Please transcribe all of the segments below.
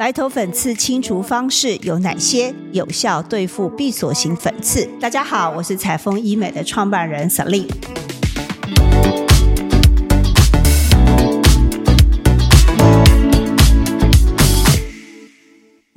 白头粉刺清除方式有哪些？有效对付闭锁型粉刺。大家好，我是彩丰医美的创办人 Selin。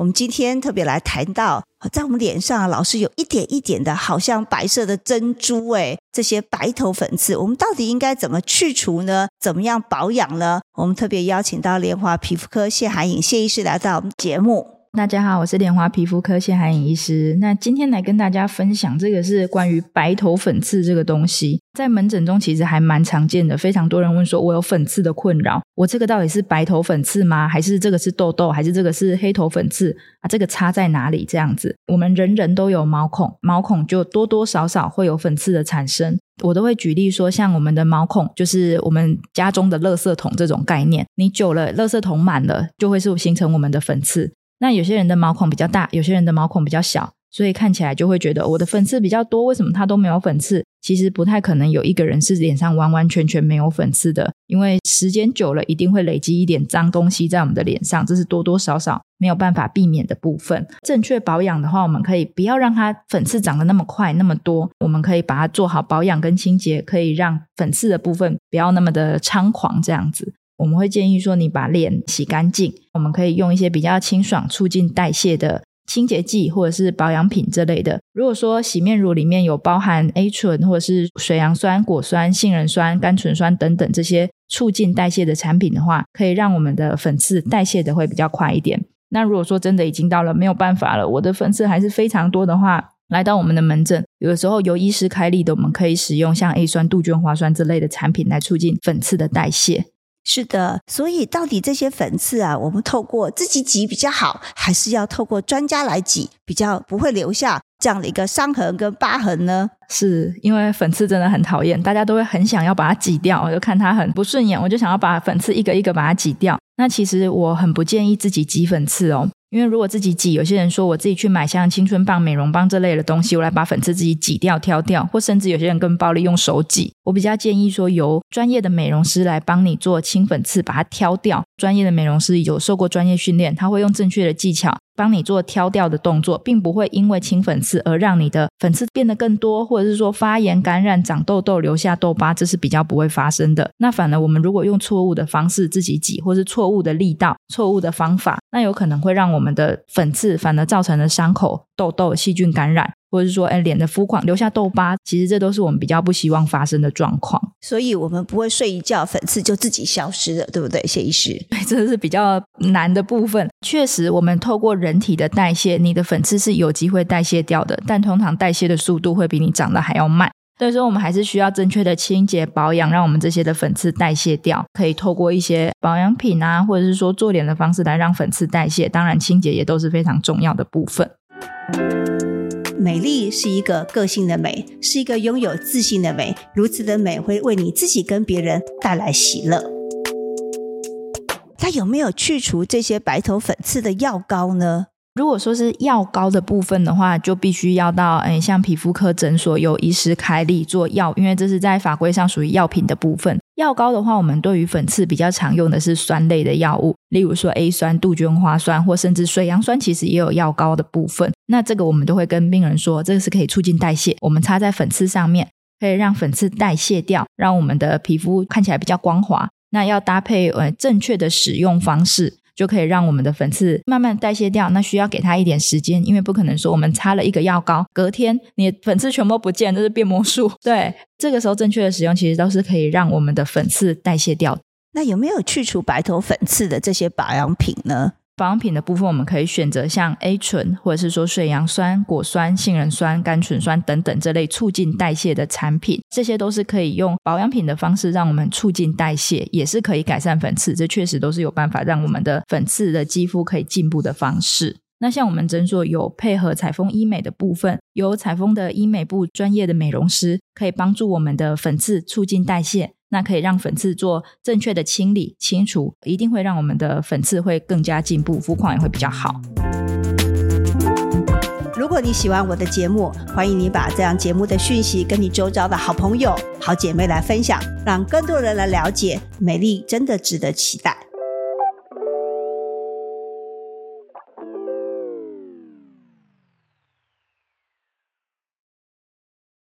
我们今天特别来谈到，在我们脸上老是有一点一点的，好像白色的珍珠，哎，这些白头粉刺，我们到底应该怎么去除呢？怎么样保养呢？我们特别邀请到莲花皮肤科谢海颖谢医师来到我们节目。大家好，我是莲花皮肤科谢海颖医师。那今天来跟大家分享，这个是关于白头粉刺这个东西，在门诊中其实还蛮常见的。非常多人问说，我有粉刺的困扰，我这个到底是白头粉刺吗？还是这个是痘痘？还是这个是黑头粉刺啊？这个差在哪里？这样子，我们人人都有毛孔，毛孔就多多少少会有粉刺的产生。我都会举例说，像我们的毛孔，就是我们家中的垃圾桶这种概念，你久了，垃圾桶满了，就会是形成我们的粉刺。那有些人的毛孔比较大，有些人的毛孔比较小，所以看起来就会觉得我的粉刺比较多。为什么他都没有粉刺？其实不太可能有一个人是脸上完完全全没有粉刺的，因为时间久了一定会累积一点脏东西在我们的脸上，这是多多少少没有办法避免的部分。正确保养的话，我们可以不要让它粉刺长得那么快那么多，我们可以把它做好保养跟清洁，可以让粉刺的部分不要那么的猖狂这样子。我们会建议说，你把脸洗干净，我们可以用一些比较清爽、促进代谢的清洁剂或者是保养品之类的。如果说洗面乳里面有包含 A 醇或者是水杨酸、果酸、杏仁酸、甘醇酸等等这些促进代谢的产品的话，可以让我们的粉刺代谢的会比较快一点。那如果说真的已经到了没有办法了，我的粉刺还是非常多的话，来到我们的门诊，有的时候由医师开立的，我们可以使用像 A 酸、杜鹃花酸之类的产品来促进粉刺的代谢。是的，所以到底这些粉刺啊，我们透过自己挤比较好，还是要透过专家来挤，比较不会留下这样的一个伤痕跟疤痕呢？是因为粉刺真的很讨厌，大家都会很想要把它挤掉，我就看它很不顺眼，我就想要把粉刺一个一个把它挤掉。那其实我很不建议自己挤粉刺哦。因为如果自己挤，有些人说我自己去买像青春棒、美容棒这类的东西，我来把粉刺自己挤掉、挑掉，或甚至有些人更暴力用手挤。我比较建议说由专业的美容师来帮你做清粉刺，把它挑掉。专业的美容师有受过专业训练，他会用正确的技巧。帮你做挑掉的动作，并不会因为清粉刺而让你的粉刺变得更多，或者是说发炎、感染、长痘痘、留下痘疤，这是比较不会发生的。那反而我们如果用错误的方式自己挤，或是错误的力道、错误的方法，那有可能会让我们的粉刺反而造成了伤口、痘痘、细菌感染。或者是说，哎，脸的肤况留下痘疤，其实这都是我们比较不希望发生的状况。所以，我们不会睡一觉，粉刺就自己消失了，对不对，谢医师？对，这是比较难的部分。确实，我们透过人体的代谢，你的粉刺是有机会代谢掉的，但通常代谢的速度会比你长得还要慢。所以说，我们还是需要正确的清洁保养，让我们这些的粉刺代谢掉。可以透过一些保养品啊，或者是说做脸的方式来让粉刺代谢。当然，清洁也都是非常重要的部分。美丽是一个个性的美，是一个拥有自信的美。如此的美会为你自己跟别人带来喜乐。它有没有去除这些白头粉刺的药膏呢？如果说是药膏的部分的话，就必须要到诶，像皮肤科诊所有医师开立做药，因为这是在法规上属于药品的部分。药膏的话，我们对于粉刺比较常用的是酸类的药物，例如说 A 酸、杜鹃花酸，或甚至水杨酸，其实也有药膏的部分。那这个我们都会跟病人说，这个是可以促进代谢，我们擦在粉刺上面，可以让粉刺代谢掉，让我们的皮肤看起来比较光滑。那要搭配呃正确的使用方式。就可以让我们的粉刺慢慢代谢掉。那需要给它一点时间，因为不可能说我们擦了一个药膏，隔天你粉刺全部不见，这是变魔术。对，这个时候正确的使用其实都是可以让我们的粉刺代谢掉。那有没有去除白头粉刺的这些保养品呢？保养品的部分，我们可以选择像 A 醇，或者是说水杨酸、果酸、杏仁酸、甘醇酸等等这类促进代谢的产品，这些都是可以用保养品的方式让我们促进代谢，也是可以改善粉刺。这确实都是有办法让我们的粉刺的肌肤可以进步的方式。那像我们诊所有配合彩丰医美的部分，有彩丰的医美部专业的美容师，可以帮助我们的粉刺促进代谢。那可以让粉刺做正确的清理清除，一定会让我们的粉刺会更加进步，肤况也会比较好。如果你喜欢我的节目，欢迎你把这样节目的讯息跟你周遭的好朋友、好姐妹来分享，让更多人来了解美丽真的值得期待。